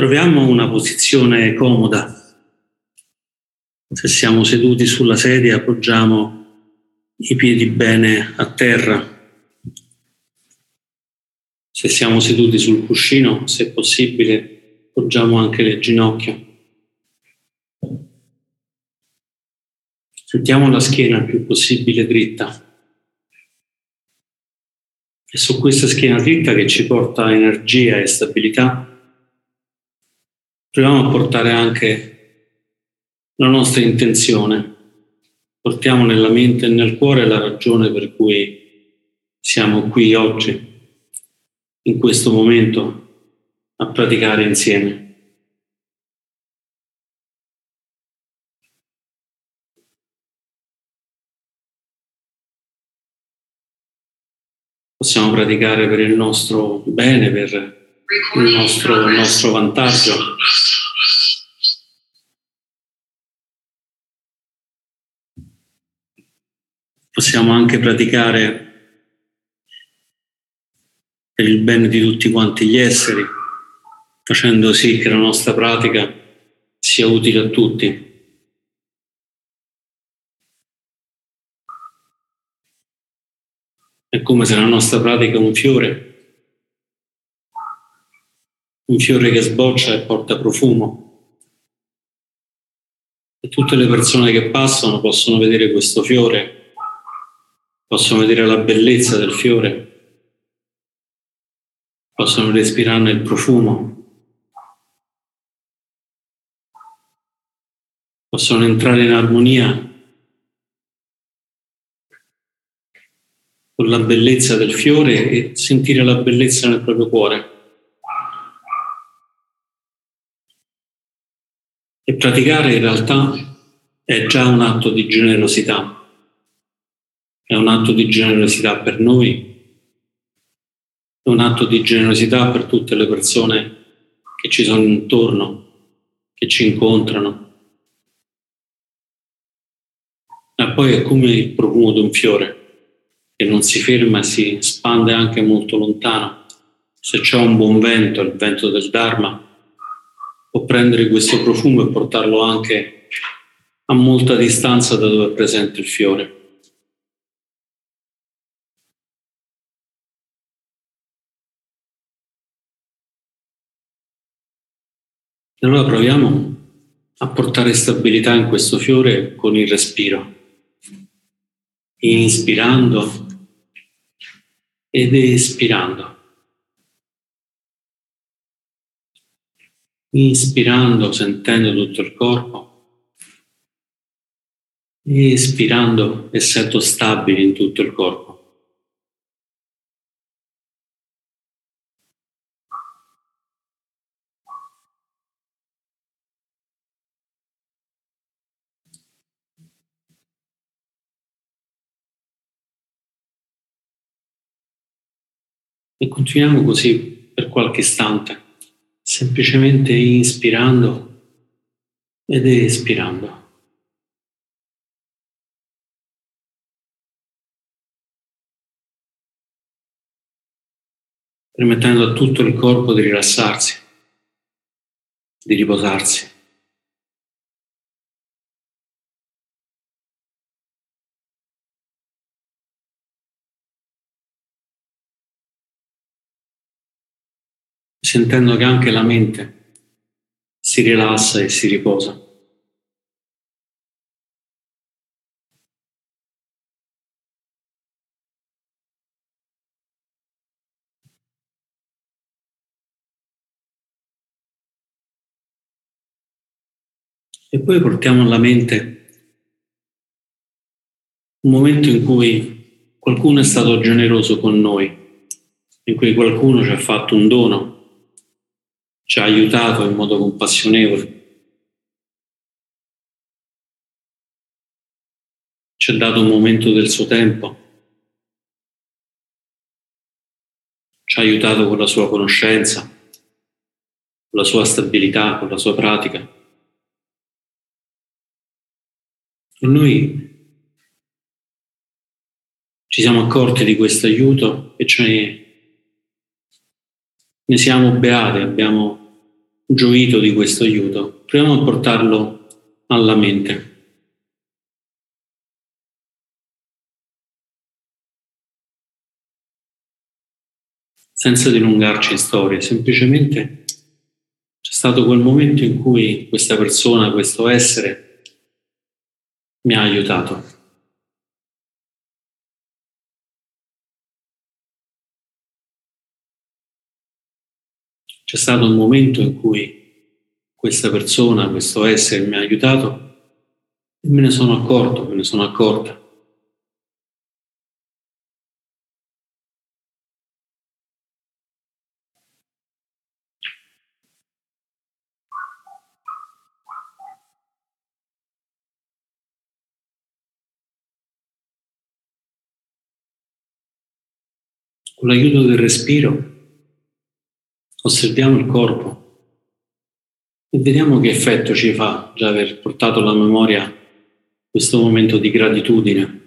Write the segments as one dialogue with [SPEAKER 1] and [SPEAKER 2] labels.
[SPEAKER 1] Troviamo una posizione comoda. Se siamo seduti sulla sedia, appoggiamo i piedi bene a terra. Se siamo seduti sul cuscino, se possibile, appoggiamo anche le ginocchia. Sentiamo la schiena il più possibile dritta. E su questa schiena dritta che ci porta energia e stabilità, proviamo a portare anche la nostra intenzione. Portiamo nella mente e nel cuore la ragione per cui siamo qui oggi, in questo momento, a praticare insieme. Possiamo praticare per il nostro bene, per il nostro, il nostro vantaggio. Possiamo anche praticare per il bene di tutti quanti gli esseri, facendo sì che la nostra pratica sia utile a tutti. È come se la nostra pratica è un fiore un fiore che sboccia e porta profumo. E tutte le persone che passano possono vedere questo fiore, possono vedere la bellezza del fiore, possono respirarne il profumo, possono entrare in armonia con la bellezza del fiore e sentire la bellezza nel proprio cuore. E praticare in realtà è già un atto di generosità, è un atto di generosità per noi, è un atto di generosità per tutte le persone che ci sono intorno, che ci incontrano. E poi è come il profumo di un fiore che non si ferma si spande anche molto lontano. Se c'è un buon vento, il vento del Dharma, può prendere questo profumo e portarlo anche a molta distanza da dove è presente il fiore. E allora proviamo a portare stabilità in questo fiore con il respiro, inspirando ed espirando. Inspirando, sentendo tutto il corpo, espirando, essendo stabili in tutto il corpo. E continuiamo così per qualche istante semplicemente inspirando ed espirando. permettendo a tutto il corpo di rilassarsi, di riposarsi. Sentendo che anche la mente si rilassa e si riposa. E poi portiamo alla mente un momento in cui qualcuno è stato generoso con noi, in cui qualcuno ci ha fatto un dono ci ha aiutato in modo compassionevole. Ci ha dato un momento del suo tempo. Ci ha aiutato con la sua conoscenza, con la sua stabilità, con la sua pratica. E noi ci siamo accorti di questo aiuto e ce ne, ne siamo beati, abbiamo gioito di questo aiuto, proviamo a portarlo alla mente. Senza dilungarci in storie, semplicemente c'è stato quel momento in cui questa persona, questo essere, mi ha aiutato. C'è stato un momento in cui questa persona, questo essere mi ha aiutato e me ne sono accorto, me ne sono accorta. Con l'aiuto del respiro osserviamo il corpo e vediamo che effetto ci fa già aver portato alla memoria questo momento di gratitudine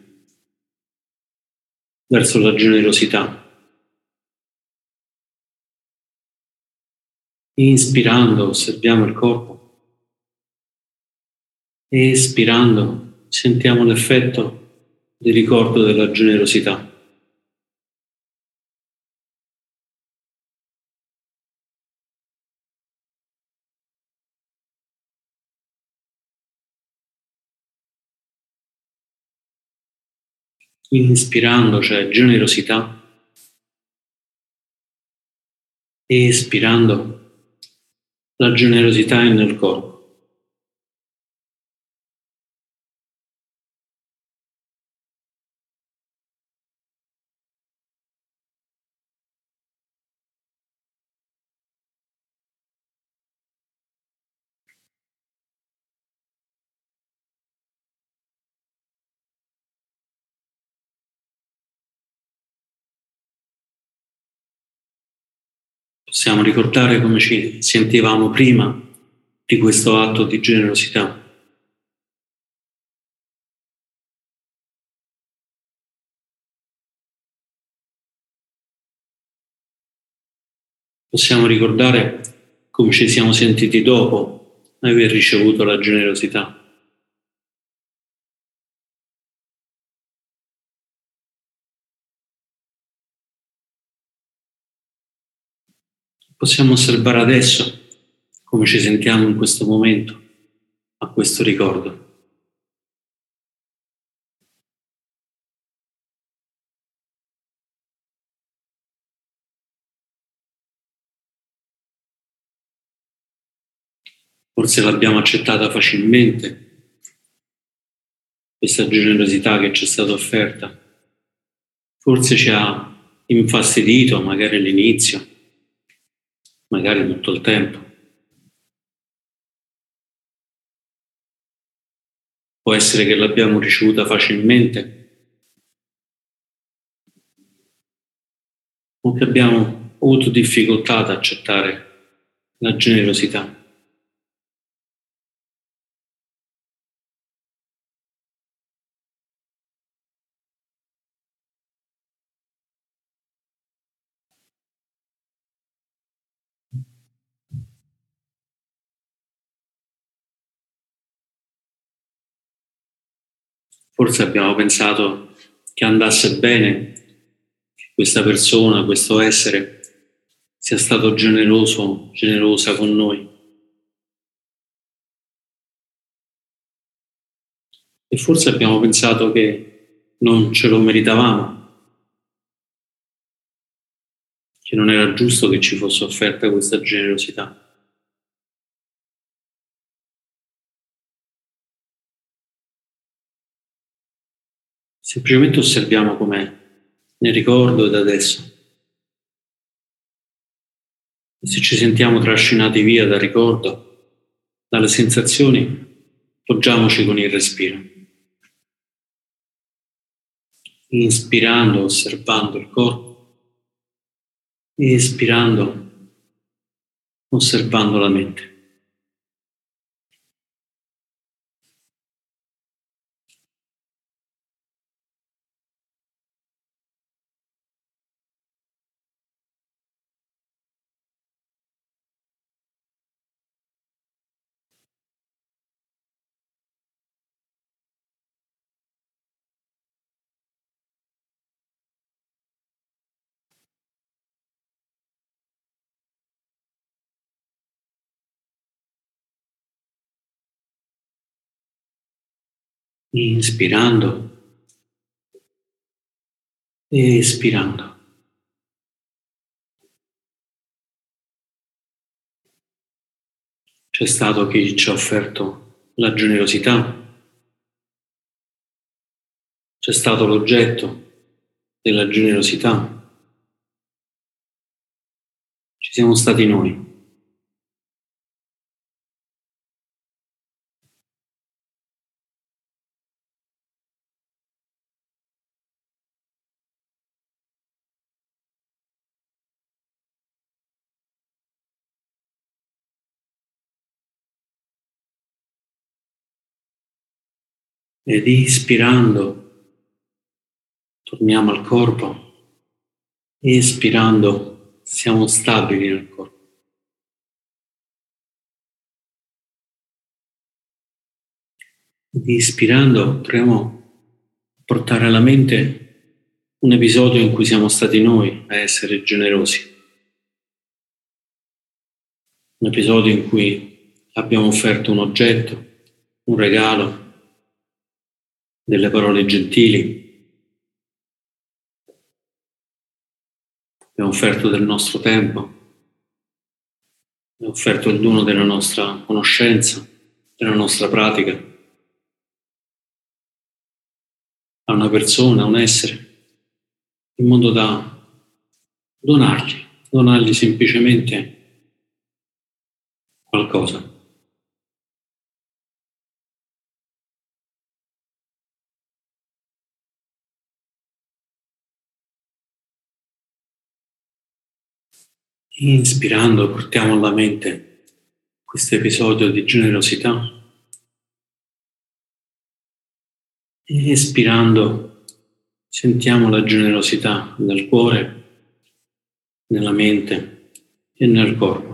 [SPEAKER 1] verso la generosità. Inspirando osserviamo il corpo espirando sentiamo l'effetto del ricordo della generosità. Inspirando cioè generosità e espirando la generosità è nel corpo. Possiamo ricordare come ci sentivamo prima di questo atto di generosità. Possiamo ricordare come ci siamo sentiti dopo aver ricevuto la generosità. Possiamo osservare adesso come ci sentiamo in questo momento, a questo ricordo. Forse l'abbiamo accettata facilmente, questa generosità che ci è stata offerta. Forse ci ha infastidito magari all'inizio, magari tutto il tempo. Può essere che l'abbiamo ricevuta facilmente o che abbiamo avuto difficoltà ad accettare la generosità. Forse abbiamo pensato che andasse bene, che questa persona, questo essere, sia stato generoso, generosa con noi. E forse abbiamo pensato che non ce lo meritavamo, che non era giusto che ci fosse offerta questa generosità. Semplicemente osserviamo com'è nel ricordo ed adesso. E se ci sentiamo trascinati via dal ricordo, dalle sensazioni, poggiamoci con il respiro. Inspirando, osservando il corpo, espirando, osservando la mente. Inspirando e espirando. C'è stato chi ci ha offerto la generosità, c'è stato l'oggetto della generosità, ci siamo stati noi. Ed ispirando torniamo al corpo, espirando siamo stabili nel corpo. Ed ispirando potremo portare alla mente un episodio in cui siamo stati noi a essere generosi. Un episodio in cui abbiamo offerto un oggetto, un regalo, delle parole gentili. Abbiamo offerto del nostro tempo, abbiamo offerto il dono della nostra conoscenza, della nostra pratica a una persona, a un essere, in modo da donargli, donargli semplicemente qualcosa. Inspirando portiamo alla mente questo episodio di generosità. Espirando sentiamo la generosità nel cuore, nella mente e nel corpo.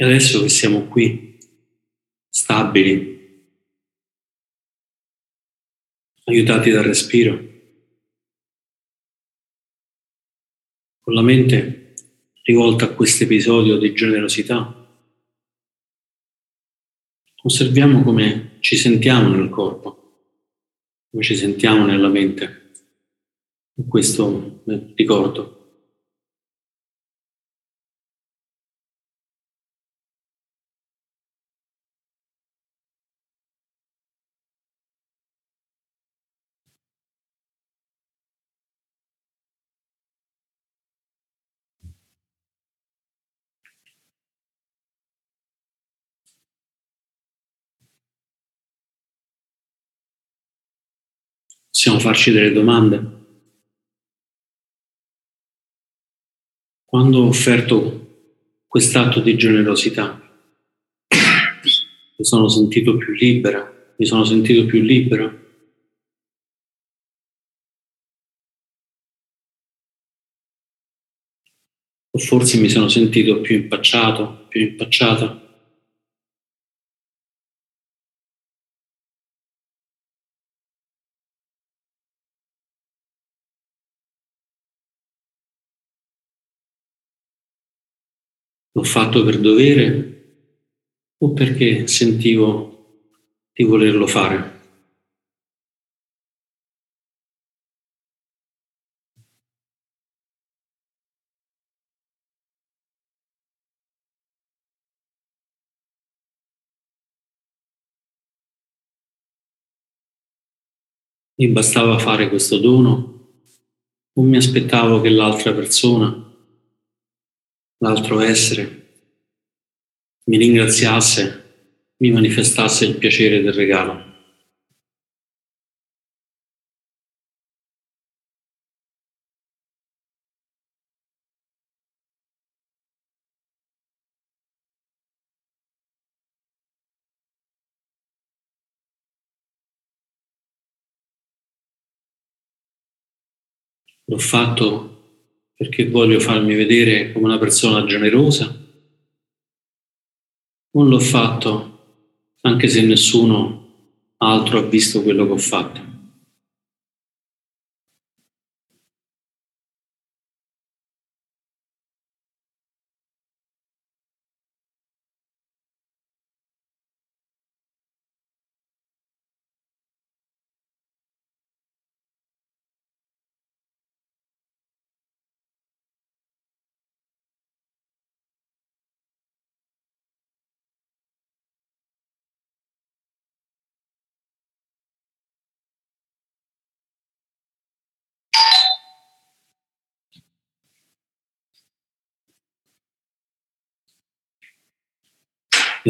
[SPEAKER 1] E adesso che siamo qui, stabili, aiutati dal respiro, con la mente rivolta a questo episodio di generosità, osserviamo come ci sentiamo nel corpo, come ci sentiamo nella mente in questo ricordo. Possiamo farci delle domande? Quando ho offerto quest'atto di generosità, mi sono sentito più libera, mi sono sentito più libero. O forse mi sono sentito più impacciato, più impacciata. L'ho fatto per dovere o perché sentivo di volerlo fare? Mi bastava fare questo dono o mi aspettavo che l'altra persona l'altro essere mi ringraziasse, mi manifestasse il piacere del regalo. L'ho fatto perché voglio farmi vedere come una persona generosa. Non l'ho fatto anche se nessuno altro ha visto quello che ho fatto.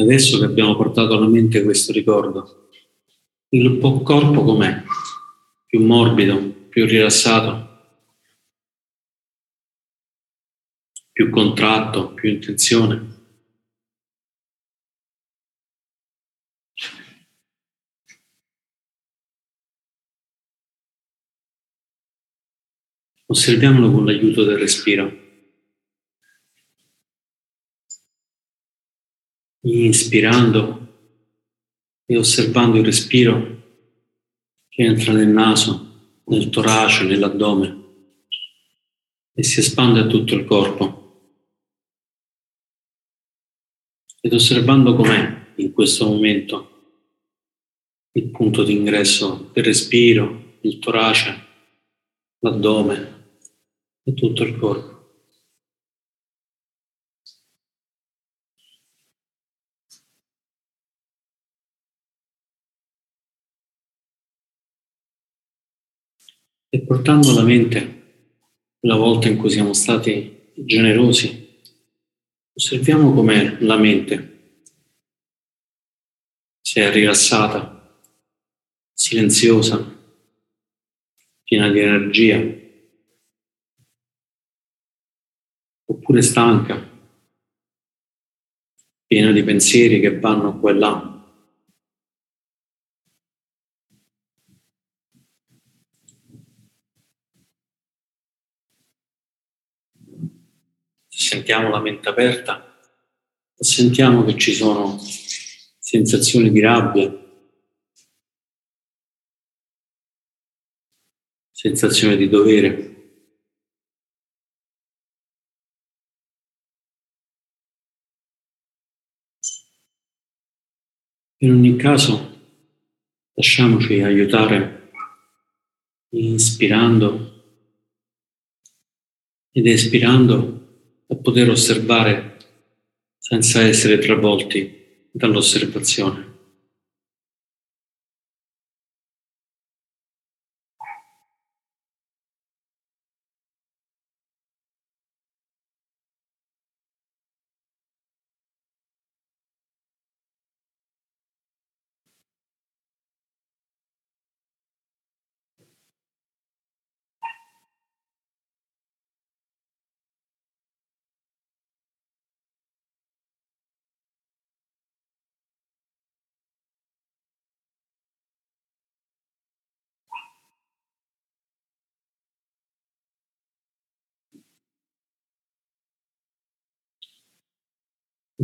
[SPEAKER 1] Adesso che abbiamo portato alla mente questo ricordo, il corpo com'è? Più morbido, più rilassato, più contratto, più in tensione. Osserviamolo con l'aiuto del respiro. Inspirando e osservando il respiro che entra nel naso, nel torace, nell'addome e si espande a tutto il corpo. Ed osservando com'è in questo momento il punto di ingresso del respiro, il torace, l'addome e tutto il corpo. E portando la mente la volta in cui siamo stati generosi, osserviamo com'è la mente, se è rilassata, silenziosa, piena di energia, oppure stanca, piena di pensieri che vanno qua e là. Sentiamo la mente aperta sentiamo che ci sono sensazioni di rabbia, sensazione di dovere. In ogni caso, lasciamoci aiutare inspirando ed espirando a poter osservare senza essere travolti dall'osservazione.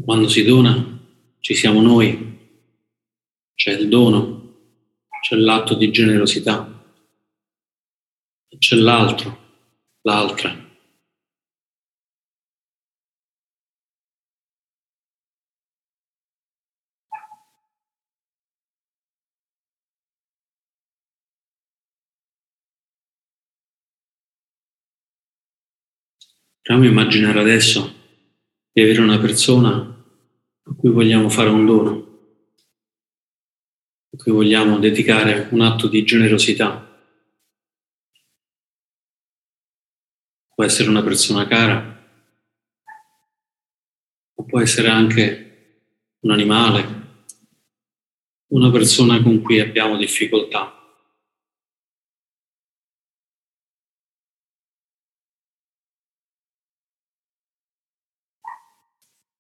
[SPEAKER 1] Quando si dona ci siamo noi, c'è il dono, c'è l'atto di generosità, c'è l'altro, l'altra. Proviamo a immaginare adesso di avere una persona a cui vogliamo fare un dono, a cui vogliamo dedicare un atto di generosità. Può essere una persona cara, o può essere anche un animale, una persona con cui abbiamo difficoltà.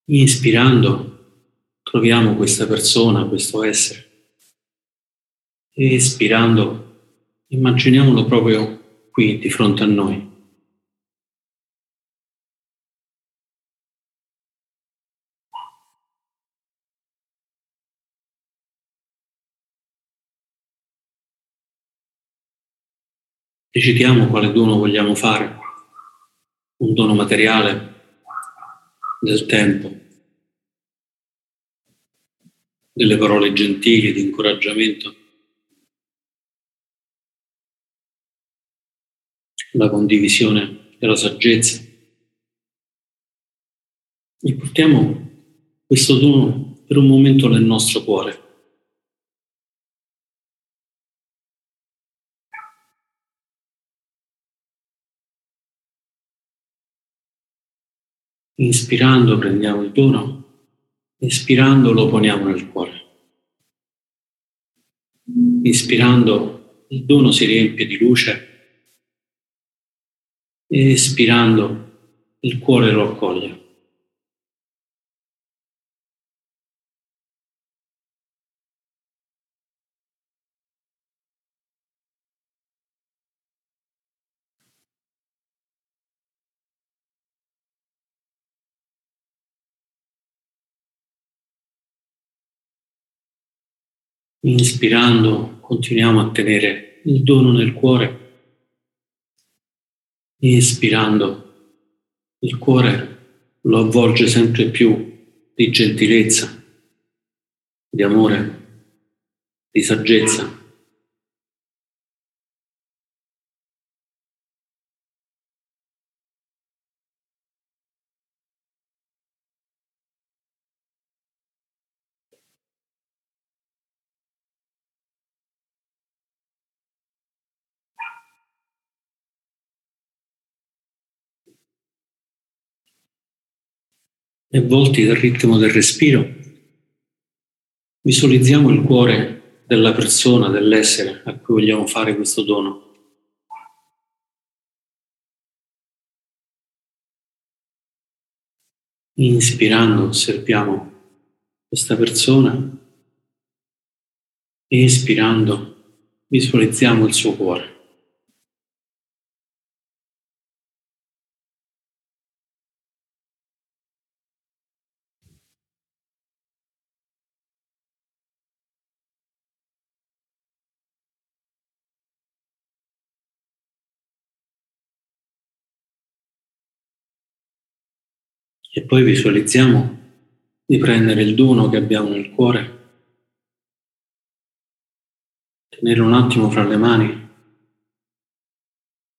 [SPEAKER 1] Inspirando troviamo questa persona, questo essere. E espirando immaginiamolo proprio qui di fronte a noi. Decidiamo quale dono vogliamo fare, un dono materiale, del tempo, delle parole gentili di incoraggiamento, la condivisione della saggezza. E portiamo questo dono per un momento nel nostro cuore. Inspirando prendiamo il dono, espirando lo poniamo nel cuore. Inspirando il dono si riempie di luce espirando il cuore lo accoglie. Inspirando continuiamo a tenere il dono nel cuore. Espirando il cuore lo avvolge sempre più di gentilezza, di amore, di saggezza. E avvolti dal ritmo del respiro, visualizziamo il cuore della persona, dell'essere a cui vogliamo fare questo dono. Inspirando osserviamo questa persona espirando visualizziamo il suo cuore. E poi visualizziamo di prendere il dono che abbiamo nel cuore, tenere un attimo fra le mani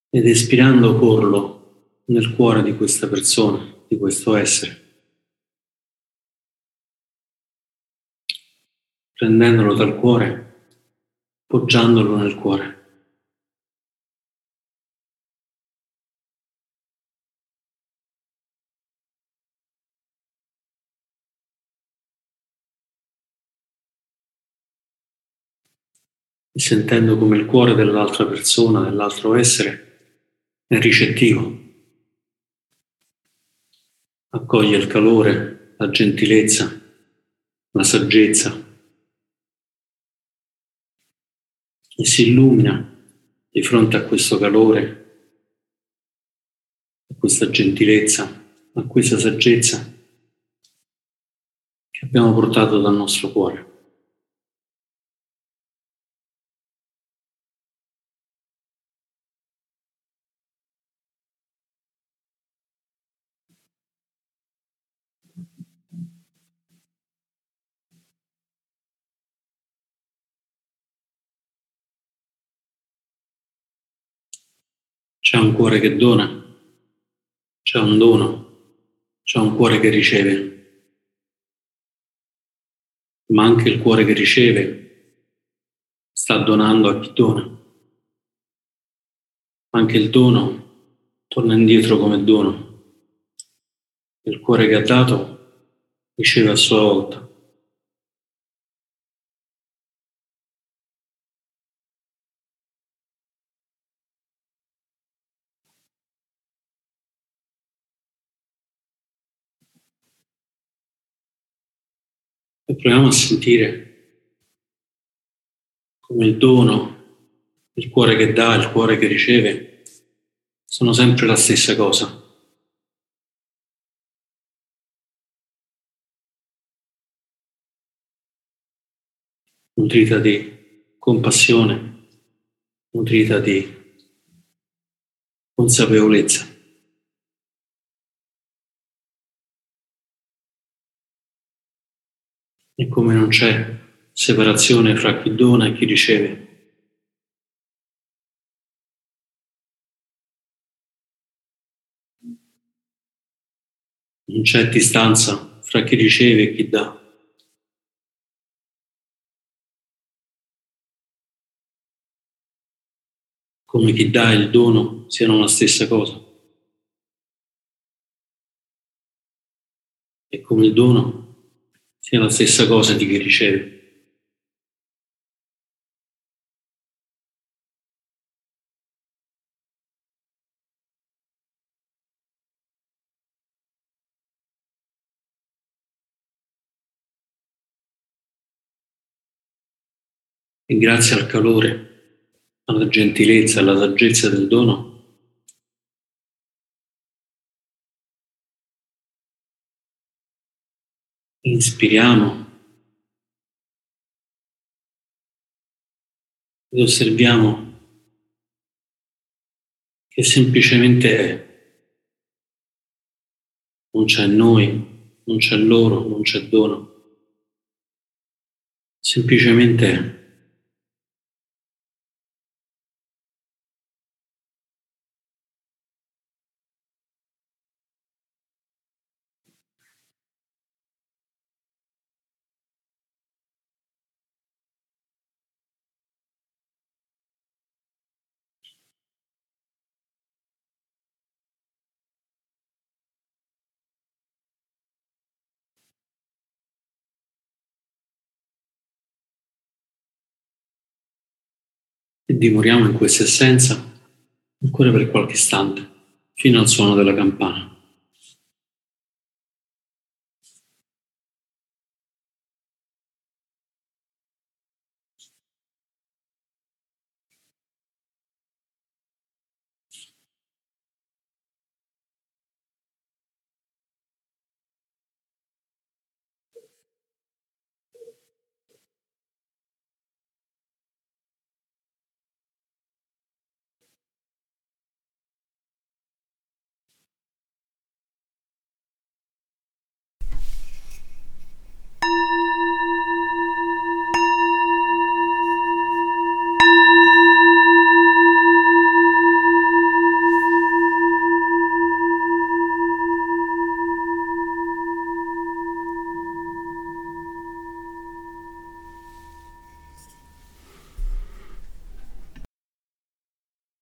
[SPEAKER 1] ed espirando porlo nel cuore di questa persona, di questo essere. Prendendolo dal cuore, poggiandolo nel cuore. Sentendo come il cuore dell'altra persona, dell'altro essere, è ricettivo. Accoglie il calore, la gentilezza, la saggezza e si illumina di fronte a questo calore, a questa gentilezza, a questa saggezza che abbiamo portato dal nostro cuore. C'è un cuore che dona, c'è un dono, c'è un cuore che riceve, ma anche il cuore che riceve sta donando a chi dona. Anche il dono torna indietro come dono. Il cuore che ha dato riceve a sua volta. E proviamo a sentire come il dono, il cuore che dà, il cuore che riceve, sono sempre la stessa cosa. Nutrita di compassione, nutrita di consapevolezza. E come non c'è separazione fra chi dona e chi riceve. Non c'è distanza fra chi riceve e chi dà. Come chi dà e il dono siano la stessa cosa. E come il dono sia la stessa cosa di chi riceve. e grazie al calore, alla gentilezza, alla saggezza del dono, inspiriamo ed osserviamo che semplicemente. Non c'è noi, non c'è loro, non c'è dono. Semplicemente è. E dimoriamo in questa essenza ancora per qualche istante, fino al suono della campana.